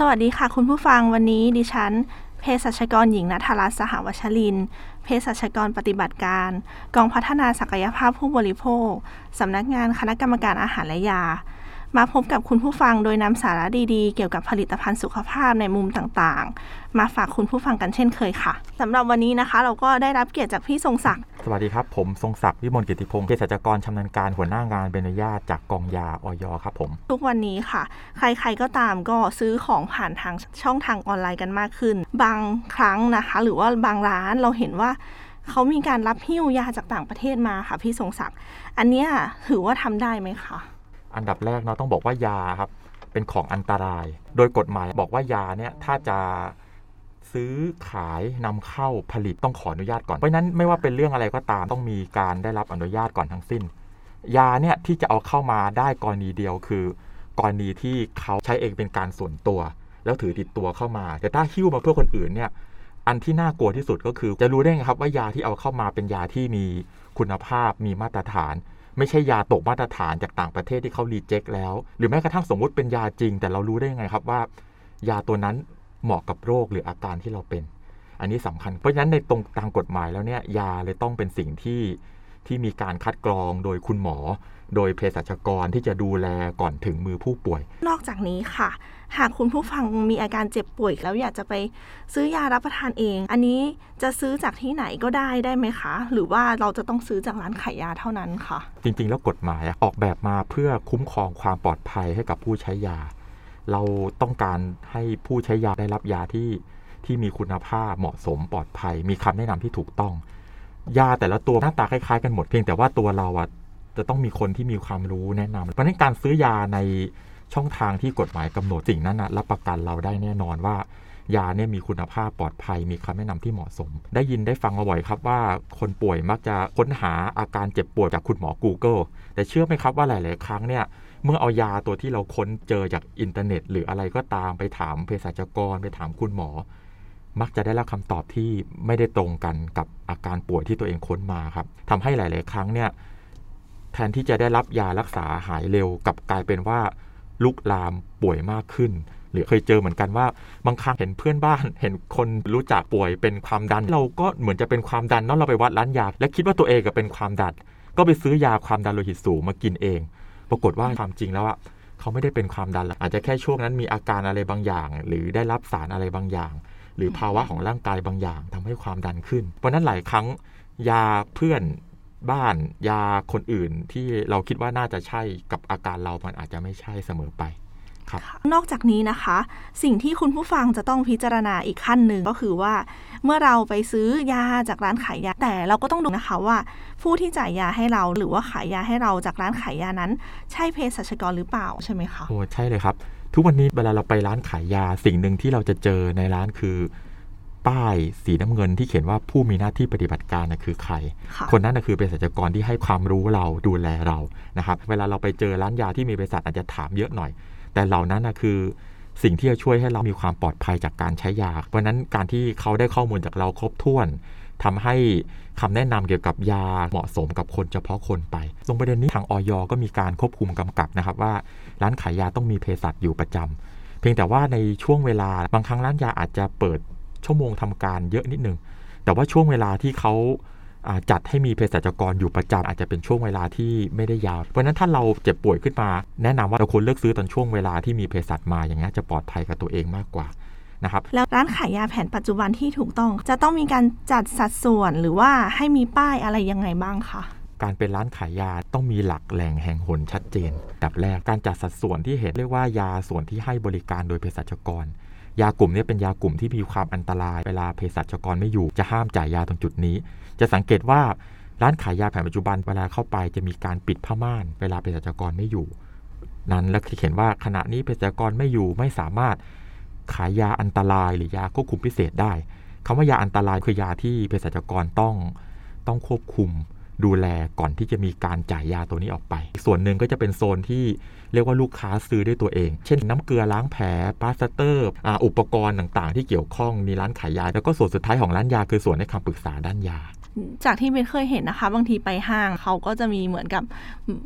สวัสดีค่ะคุณผู้ฟังวันนี้ดิฉันเภสัชกรหญิงนัทรัตน์สหวชรินเภสัชกรปฏิบัติการ กองพัฒนาศักยภาพผู้บริโภค สำนักงานคณะกรรมการอาหารและยา มาพบกับคุณผู้ฟังโดยนำสาระดีๆ เกี่ยวกับผลิตภัณฑ์สุขภาพในมุมต่างๆ มาฝากคุณผู้ฟังกันเช่นเคยค่ะสำหรับวันนี้นะคะ เราก็ได้รับเกียรติจากพี่ทรงศักดิ์สวัสดีครับ ผมทรงศักดิ์วิมลกิติพงศ์เภสัชกรชำนาญการหัวหน้างานเบญญาตจากกองยาออยครับผม ทุกวันนี้ค่ะ ใครๆก็ตามก็ซื้อของผ่านทางช่องทางออนไลน์กันมากขึ้น บางครั้งนะคะ หรือว่าบางร้านเราเห็นว่าเขามีการรับหิ้วยาจากต่างประเทศมาค่ะ พี่ทรงศักดิ์อันเนี้ยถือว่าทำได้ไหมคะ อันดับแรกเนาะต้องบอกว่ายาครับเป็นของอันตราย โดยกฎหมายบอกว่ายาเนี่ยถ้าจะซื้อขายนำเข้าผลิตต้องขออนุญาตก่อน เพราะฉะนั้นไม่ว่าเป็นเรื่องอะไรก็ตามต้องมีการได้รับอนุญาตก่อนทั้งสิ้น ยาเนี่ยที่จะเอาเข้ามาได้กรณีเดียวคือ กรณีที่เขาใช้เองเป็นการส่วนตัว แล้วถือติดตัวเข้ามา แต่ถ้าหิ้วมาเพื่อคนอื่นเนี่ยอันที่น่ากลัวที่สุดก็คือ จะรู้ได้ไงครับว่ายาที่เอาเข้ามาเป็นยาที่มีคุณภาพมีมาตรฐาน ไม่ใช่ยาตกมาตรฐานจากต่างประเทศที่เขารีเจ็คแล้ว หรือแม้กระทั่งสมมุติเป็นยาจริง แต่เรารู้ได้ยังไงครับว่า ยาตัวนั้นเหมาะกับโรคหรืออาการที่เราเป็น อันนี้สำคัญ เพราะฉะนั้นในตรงตามกฎหมายแล้วเนี่ยยาเลยต้องเป็นสิ่งที่ที่มีการคัดกรองโดยคุณหมอ โดยเภสัชกรที่จะดูแลก่อนถึงมือผู้ป่วย นอกจากนี้ค่ะ หากคุณผู้ฟังมีอาการเจ็บป่วยแล้วอยากจะไปซื้อยารับประทานเอง อันนี้จะซื้อจากที่ไหนก็ได้ได้ไหมคะ หรือว่าเราจะต้องซื้อจากร้านขายยาเท่านั้นค่ะจริงๆ แล้วกฎหมายออกแบบมาเพื่อคุ้มครองความปลอดภัยให้กับผู้ใช้ยา เราต้องการให้ผู้ใช้ยาได้รับยาที่ที่มีคุณภาพเหมาะสมปลอดภัย มีคำแนะนำที่ถูกต้อง ยาแต่ละตัวหน้าตาคล้ายๆกันหมดเพียงแต่ว่าตัวเราอะจะต้องมีคนที่มีความรู้แนะนำเพราะฉะนั้นการซื้อยาใน ช่องทางที่กฎหมายกำหนดสิ่งนั้นนะรับประกันเราได้แน่นอนว่ายาเนี่ยมีคุณภาพปลอดภัยมีคำแนะนำที่เหมาะสม ได้ยินได้ฟังมาบ่อยครับว่าคนป่วยมักจะค้นหาอาการเจ็บป่วยจากคุณหมอ Google แต่เชื่อไหมครับว่าหลาย ๆ ครั้งเนี่ยเมื่อเอายาตัวที่เราค้นเจอจากอินเทอร์เน็ต หรืออะไรก็ตามไปถามเภสัชกร ไปถามคุณหมอ มักจะได้รับคำตอบที่ไม่ได้ตรงกันกับอาการป่วยที่ตัวเองค้นมาครับทำให้หลาย ๆ ครั้งเนี่ยแทนที่จะได้รับยารักษาหายเร็วกับกลายเป็นว่า ลุกลามป่วยมากขึ้น หรือเคยเจอเหมือนกันว่าบางครั้งเห็นเพื่อนบ้าน เห็นคนรู้จักป่วยเป็นความดัน เราก็เหมือนจะเป็นความดันเนาะเราไปวัดร้านยาและคิดว่าตัวเองก็เป็นความดัน ก็ไปซื้อยาความดันโลหิตสูงมากินเอง ปรากฏว่าความจริงแล้วอะเขาไม่ได้เป็นความดันหรอกอาจจะแค่ช่วงนั้นมีอาการอะไรบางอย่าง หรือได้รับสารอะไรบางอย่าง หรือภาวะของร่างกายบางอย่างทำให้ความดันขึ้น เพราะนั้นหลายครั้งยาเพื่อน บ้านยาคนอื่นที่เราคิดว่าน่าจะใช่กับอาการเรามันอาจจะไม่ใช่เสมอไปครับนอกจากนี้นะคะ สิ่งที่คุณผู้ฟังจะต้องพิจารณาอีกขั้นหนึ่งก็คือว่า เมื่อเราไปซื้อยาจากร้านขายยา แต่เราก็ต้องดูนะคะว่า ผู้ที่จ่ายยาให้เราหรือว่าขายยาให้เราจากร้านขายยานั้น ใช่เภสัชกรหรือเปล่าใช่ไหมคะโอ้ใช่เลยครับ ทุกวันนี้เวลาเราไปร้านขายยาสิ่งหนึ่งที่เราจะเจอในร้านคือ ป้ายสีน้ำเงินที่เขียนว่าผู้มีหน้าที่ปฏิบัติการนะคือใครค่ะคนนั้นนะคือเภสัชกรที่ให้ความรู้เราดูแลเรานะครับ เวลาเราไปเจอร้านยาที่มีบริษัทอาจจะถามเยอะหน่อย แต่เหล่านั้นนะคือสิ่งที่จะช่วยให้เรามีความปลอดภัยจากการใช้ยา เพราะฉะนั้นการที่เขาได้ข้อมูลจากเราครบถ้วนทำให้คำแนะนำเกี่ยวกับยาเหมาะสมกับคนเฉพาะคนไป ตรงประเด็นนี้ทางออยก็มีการควบคุมกำกับนะครับว่า ร้านขายยาต้องมีเภสัชอยู่ประจำเพียงแต่ว่าในช่วงเวลาบางครั้งร้านยาอาจจะเปิด ชั่วโมงทำการเยอะนิดนึง แต่ว่าช่วงเวลาที่เขาอ่าจัดให้มีเภสัชกรอยู่ประจำอาจจะเป็นช่วงเวลาที่ไม่ได้ยาว เพราะฉะนั้นถ้าเราเจ็บป่วยขึ้นมา แนะนำว่าเราควรเลือกซื้อตอนช่วงเวลาที่มีเภสัชมาอย่างนี้ยจะปลอดภัยกับตัวเองมากกว่านะครับแล้วร้านขายยาแผนปัจจุบันที่ถูกต้อง จะต้องมีการจัดสัดส่วนหรือว่าให้มีป้ายอะไรยังไงบ้างคะการเป็นร้านขายยาต้องมีหลักแหล่งแห่งหนชัดเจนอันดับแรกการจัดสัดส่วนที่เห็นเรียกว่ายาส่วนที่ให้บริการโดยเภสัชกร ยากลุ่มนี้เป็นยากลุ่มที่มีความอันตราย เวลาเภสัชกรไม่อยู่จะห้ามจ่ายยาตรงจุดนี้ จะสังเกตว่าร้านขายยาแผนปัจจุบันเวลาเข้าไปจะมีการปิดผ้าม่าน เวลาเภสัชกรไม่อยู่ นั้นแล้วเขียนว่าขณะนี้เภสัชกรไม่อยู่ไม่สามารถขายยาอันตรายหรือยาควบคุมพิเศษได้คำว่ายาอันตรายคือยาที่เภสัชกรต้องต้องควบคุม ดูแลก่อนที่จะมีการจ่ายยาตัวนี้ออกไป ส่วนหนึ่งก็จะเป็นโซนที่เรียกว่าลูกค้าซื้อด้วยตัวเอง เช่นน้ำเกลือล้างแผลปาสเตอร์อ,อุปกรณ์ต่างๆ ที่เกี่ยวข้องในร้านขายยา แล้วก็ส่วนสุดท้ายของร้านยาคือส่วนให้คำปรึกษาด้านยา จากที่เบนเคยเห็นนะคะ บางทีไปห้างเขาก็จะมีเหมือนกับ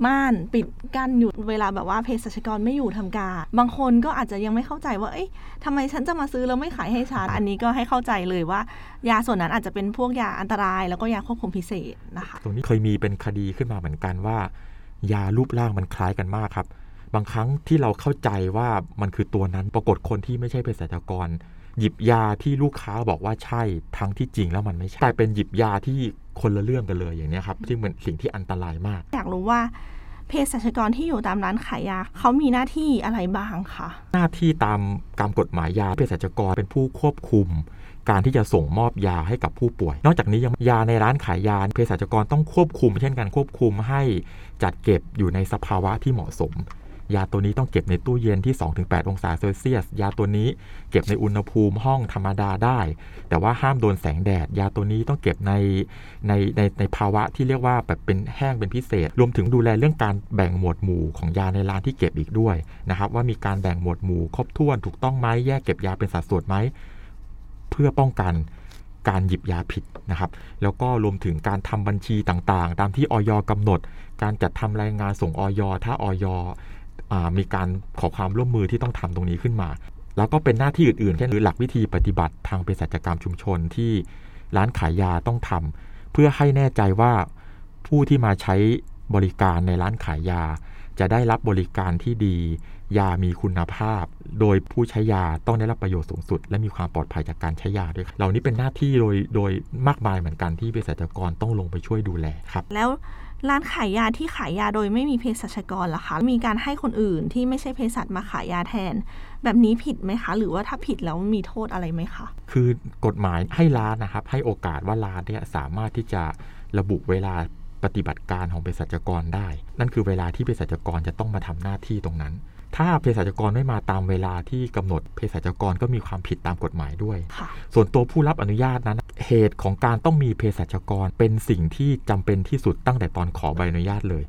ม่านปิดกั้นอยู่เวลาแบบว่าเภสัชกรไม่อยู่ทำการ บางคนก็อาจจะยังไม่เข้าใจว่าเอ๊ะทำไมฉันจะมาซื้อแล้วไม่ขายให้ฉันอันนี้ก็ให้เข้าใจเลยว่า ยาส่วนนั้นอาจจะเป็นพวกยาอันตราย แล้วก็ยาควบคุมพิเศษนะคะ ตรงนี้เคยมีเป็นคดีขึ้นมาเหมือนกันว่า ยารูปร่างมันคล้ายกันมากครับ บางครั้งที่เราเข้าใจว่ามันคือตัวนั้นปรากฏคนที่ไม่ใช่เภสัชกร หยิบยาที่ลูกค้าบอกว่าใช่ทั้งที่จริงแล้วมันไม่ใช่ แต่เป็นหยิบยาที่คนละเรื่องกันเลยอย่างเนี้ยครับที่เหมือนสิ่งที่อันตรายมาก อยากรู้ว่าเภสัชกรที่อยู่ตามร้านขายยาเขามีหน้าที่อะไรบ้างคะหน้าที่ตามตามกฎหมายยาเภสัชกรเป็นผู้ควบคุม การที่จะส่งมอบยาให้กับผู้ป่วย นอกจากนี้ยังยาในร้านขายยาเภสัชกรต้องควบคุม เช่นกันควบคุมให้จัดเก็บอยู่ในสภาวะที่เหมาะสม ยาตัวนี้ต้องเก็บในตู้เย็นที่ 2-8 องศาเซลเซียส ยาตัวนี้เก็บในอุณหภูมิห้องธรรมดาได้ แต่ว่าห้ามโดนแสงแดด ยาตัวนี้ต้องเก็บในในในในภาวะที่เรียกว่าแบบเป็นแห้งเป็นพิเศษ รวมถึงดูแลเรื่องการแบ่งหมวดหมู่ของยาในร้านที่เก็บอีกด้วยนะครับว่ามีการแบ่งหมวดหมู่ครบถ้วนถูกต้องไหมแยกเก็บยาเป็นสัดส่วนไหมเพื่อป้องกันการหยิบยาผิดนะครับ แล้วก็รวมถึงการทำบัญชีต่างๆ ตามที่ออยกำหนด การจัดทำรายงานส่งออยถ้าออย มีการขอความร่วมมือที่ต้องทำตรงนี้ขึ้นมา แล้วก็เป็นหน้าที่อื่นๆเช่นหรือหลักวิธีปฏิบัติทางเภสัชกรรมชุมชนที่ร้านขายยาต้องทำเพื่อให้แน่ใจว่าผู้ที่มาใช้บริการในร้านขายยา จะได้รับบริการที่ดี ยามีคุณภาพ โดยผู้ใช้ยาต้องได้รับประโยชน์สูงสุด และมีความปลอดภัยจากการใช้ยาด้วย เหล่านี้เป็นหน้าที่โดยโดยมากมายเหมือนกันที่เภสัชกรต้องลงไปช่วยดูแลครับ แล้ว ร้านขายยาที่ขายยาโดยไม่มีเภสัชกรล่ะคะ มีการให้คนอื่นที่ไม่ใช่เภสัชมาขายยาแทน แบบนี้ผิดไหมคะ หรือว่าถ้าผิดแล้วมีโทษอะไรไหมคะ คือกฎหมายให้ร้านนะครับ ให้โอกาสว่าร้านเนี่ยสามารถที่จะระบุเวลาปฏิบัติการของเภสัชกรได้ นั่นคือเวลาที่เภสัชกรจะต้องมาทำหน้าที่ตรงนั้น ถ้าเภสัชกรไม่มาตามเวลาที่กำหนดเภสัชกรก็มีความผิดตามกฎหมายด้วยค่ะส่วนตัวผู้รับอนุญาตนั้น เหตุของการต้องมีเภสัชกร เป็นสิ่งที่จำเป็นที่สุดตั้งแต่ตอนขอใบอนุญาตเลย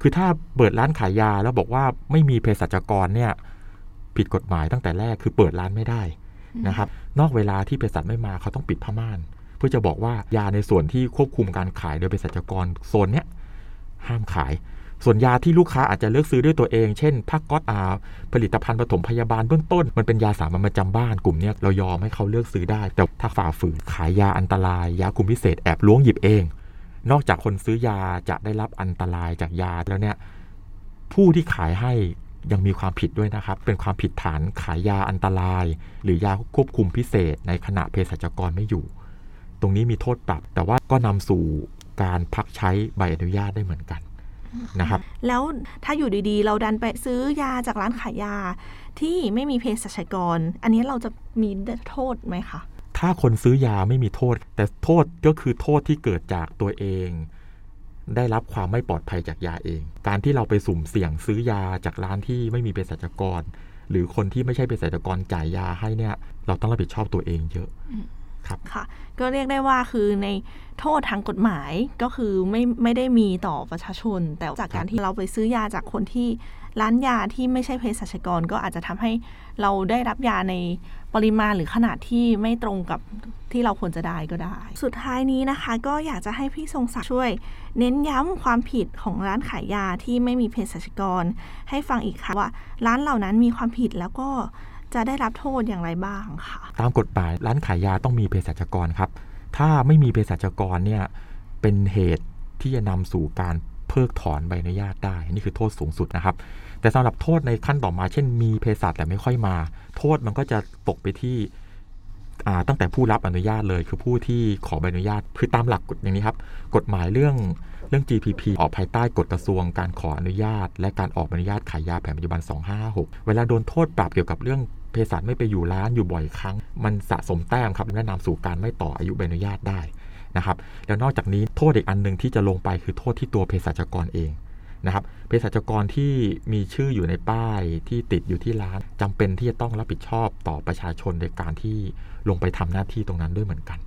คือถ้าเปิดร้านขายยาแล้วบอกว่าไม่มีเภสัชกรเนี่ยผิดกฎหมายตั้งแต่แรกคือเปิดร้านไม่ได้นะครับ นอกเวลาที่เภสัชไม่มาเขาต้องปิดผ้าม่าน เพื่อจะบอกว่ายาในส่วนที่ควบคุมการขายโดยเภสัชกรโซนเนี้ยห้ามขาย ส่วนยาที่ลูกค้าอาจจะเลือกซื้อด้วยตัวเอง เช่นผ้าก๊อตอาผลิตภัณฑ์ปฐมพยาบาลเบื้องต้น มันเป็นยาสามัญประจำบ้านกลุ่มนี้เรายอมให้เขาเลือกซื้อได้ แต่ถ้าฝ่าฝืนขายยาอันตราย ยาคุมพิเศษแอบล้วงหยิบเอง นอกจากคนซื้อยาจะได้รับอันตรายจากยาแล้วเนี่ยผู้ที่ขายให้ยังมีความผิดด้วยนะครับ เป็นความผิดฐานขายยาอันตราย หรือยาควบคุมพิเศษ ในขณะเภสัชกรไม่อยู่ ตรงนี้มีโทษปรับ แต่ว่าก็นำสู่การพักใช้ใบอนุญาตได้เหมือนกัน นะครับ แล้วถ้าอยู่ดีๆ เราดันไปซื้อยาจากร้านขายยา ที่ไม่มีเภสัชกร อันนี้เราจะมีโทษไหมคะ ถ้าคนซื้อยาไม่มีโทษ แต่โทษก็คือโทษที่เกิดจากตัวเอง ได้รับความไม่ปลอดภัยจากยาเอง การที่เราไปสุ่มเสี่ยงซื้อยาจากร้านที่ไม่มีเภสัชกร หรือคนที่ไม่ใช่เภสัชกรจ่ายยาให้เนี่ย เราต้องรับผิดชอบตัวเองเยอะ ครับค่ะ ก็เรียกได้ว่าคือในโทษทางกฎหมายก็คือไม่ไม่ได้มีต่อประชาชน แต่จากการที่เราไปซื้อยาจากคนที่ร้านยาที่ไม่ใช่เภสัชกรก็อาจจะทำให้เราได้รับยาในปริมาณหรือขนาดที่ไม่ตรงกับที่เราควรจะได้ก็ได้ สุดท้ายนี้นะคะ ก็อยากจะให้พี่ทรงศักดิ์ช่วย เน้นย้ำความผิดของร้านขายยาที่ไม่มีเภสัชกร ให้ฟังอีกค่ะว่า ร้านเหล่านั้นมีความผิดแล้วก็ จะได้รับโทษอย่างไรบ้างค่ะ ตามกฎหมายร้านขายยาต้องมีเภสัชกรครับ ถ้าไม่มีเภสัชกรเนี่ยเป็นเหตุที่จะนำสู่การเพิกถอนใบอนุญาตได้ นี่คือโทษสูงสุดนะครับ แต่สำหรับโทษในขั้นต่อมา เช่น มีเภสัชแต่ไม่ค่อยมา โทษมันก็จะตกไปที่ ตั้งแต่ผู้รับอนุญาตเลย คือผู้ที่ขอใบอนุญาตคือตามหลักกฎอย่างนี้ครับ กฎหมายเรื่องเรื่อง GPP ออกภายใต้กฎกระทรวงการขออนุญาต และการออกใบอนุญาตขายยาแผนปัจจุบัน 256 เวลาโดนโทษปรับเกี่ยวกับเรื่องเภสัชไม่ไปอยู่ร้านอยู่บ่อยครั้ง มันสะสมแต้มครับและนำสู่การไม่ต่ออายุใบอนุญาตได้นะครับแล้วนอกจากนี้โทษอีกอันหนึ่งที่จะลงไปคือโทษที่ตัวเภสัชกรเอง นะครับเภสัชกรที่มีชื่ออยู่ในป้ายที่ติดอยู่ที่ร้านจำเป็นที่จะต้องรับผิดชอบต่อประชาชนในการที่ลงไปทำหน้าที่ตรงนั้นด้วยเหมือนกัน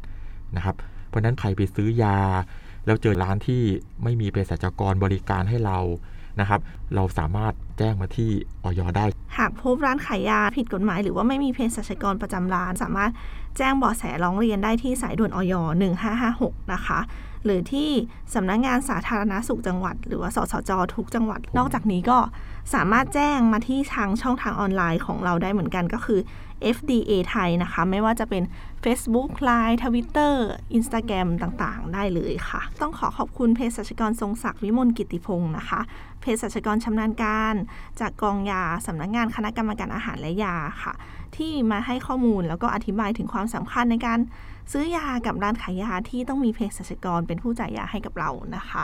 นะครับเพราะฉะนั้นใครไปซื้อยา แล้วเจอร้านที่ไม่มีเภสัชกรบริการให้เรานะครับ เราสามารถแจ้งมาที่ออยได้ หากพบร้านขายยาผิดกฎหมาย หรือว่าไม่มีเภสัชกรประจำร้าน สามารถแจ้งเบาะแสร้องเรียนได้ที่สายด่วนอย1556 นะคะ หรือที่สำนักงงานสาธารณาสุขจังหวัด หรือว่าสสจทุกจังหวัด นอกจากนี้ก็สามารถแจ้งมาที่ทางช่องทางออนไลน์ของเราได้เหมือนกันก็คือ FDA ไทยนะคะ ไม่ว่าจะเป็น Facebook Line Twitter Instagram ต่างๆ ได้เลยค่ะ ต้องขอขอบคุณเภสัชกรทรงศักดิ์วิมลกิติพงศ์นะคะเภสัชกรชำนาญการ จากกองยาสำนักงงานคณะกรรมการอาหารและยาค่ะ ที่มาให้ข้อมูลแล้วก็อธิบายถึงความสำคัญในการซื้อยากับร้านขายยาที่ต้องมีเภสัชกรเป็นผู้จ่ายยาให้กับเรานะคะ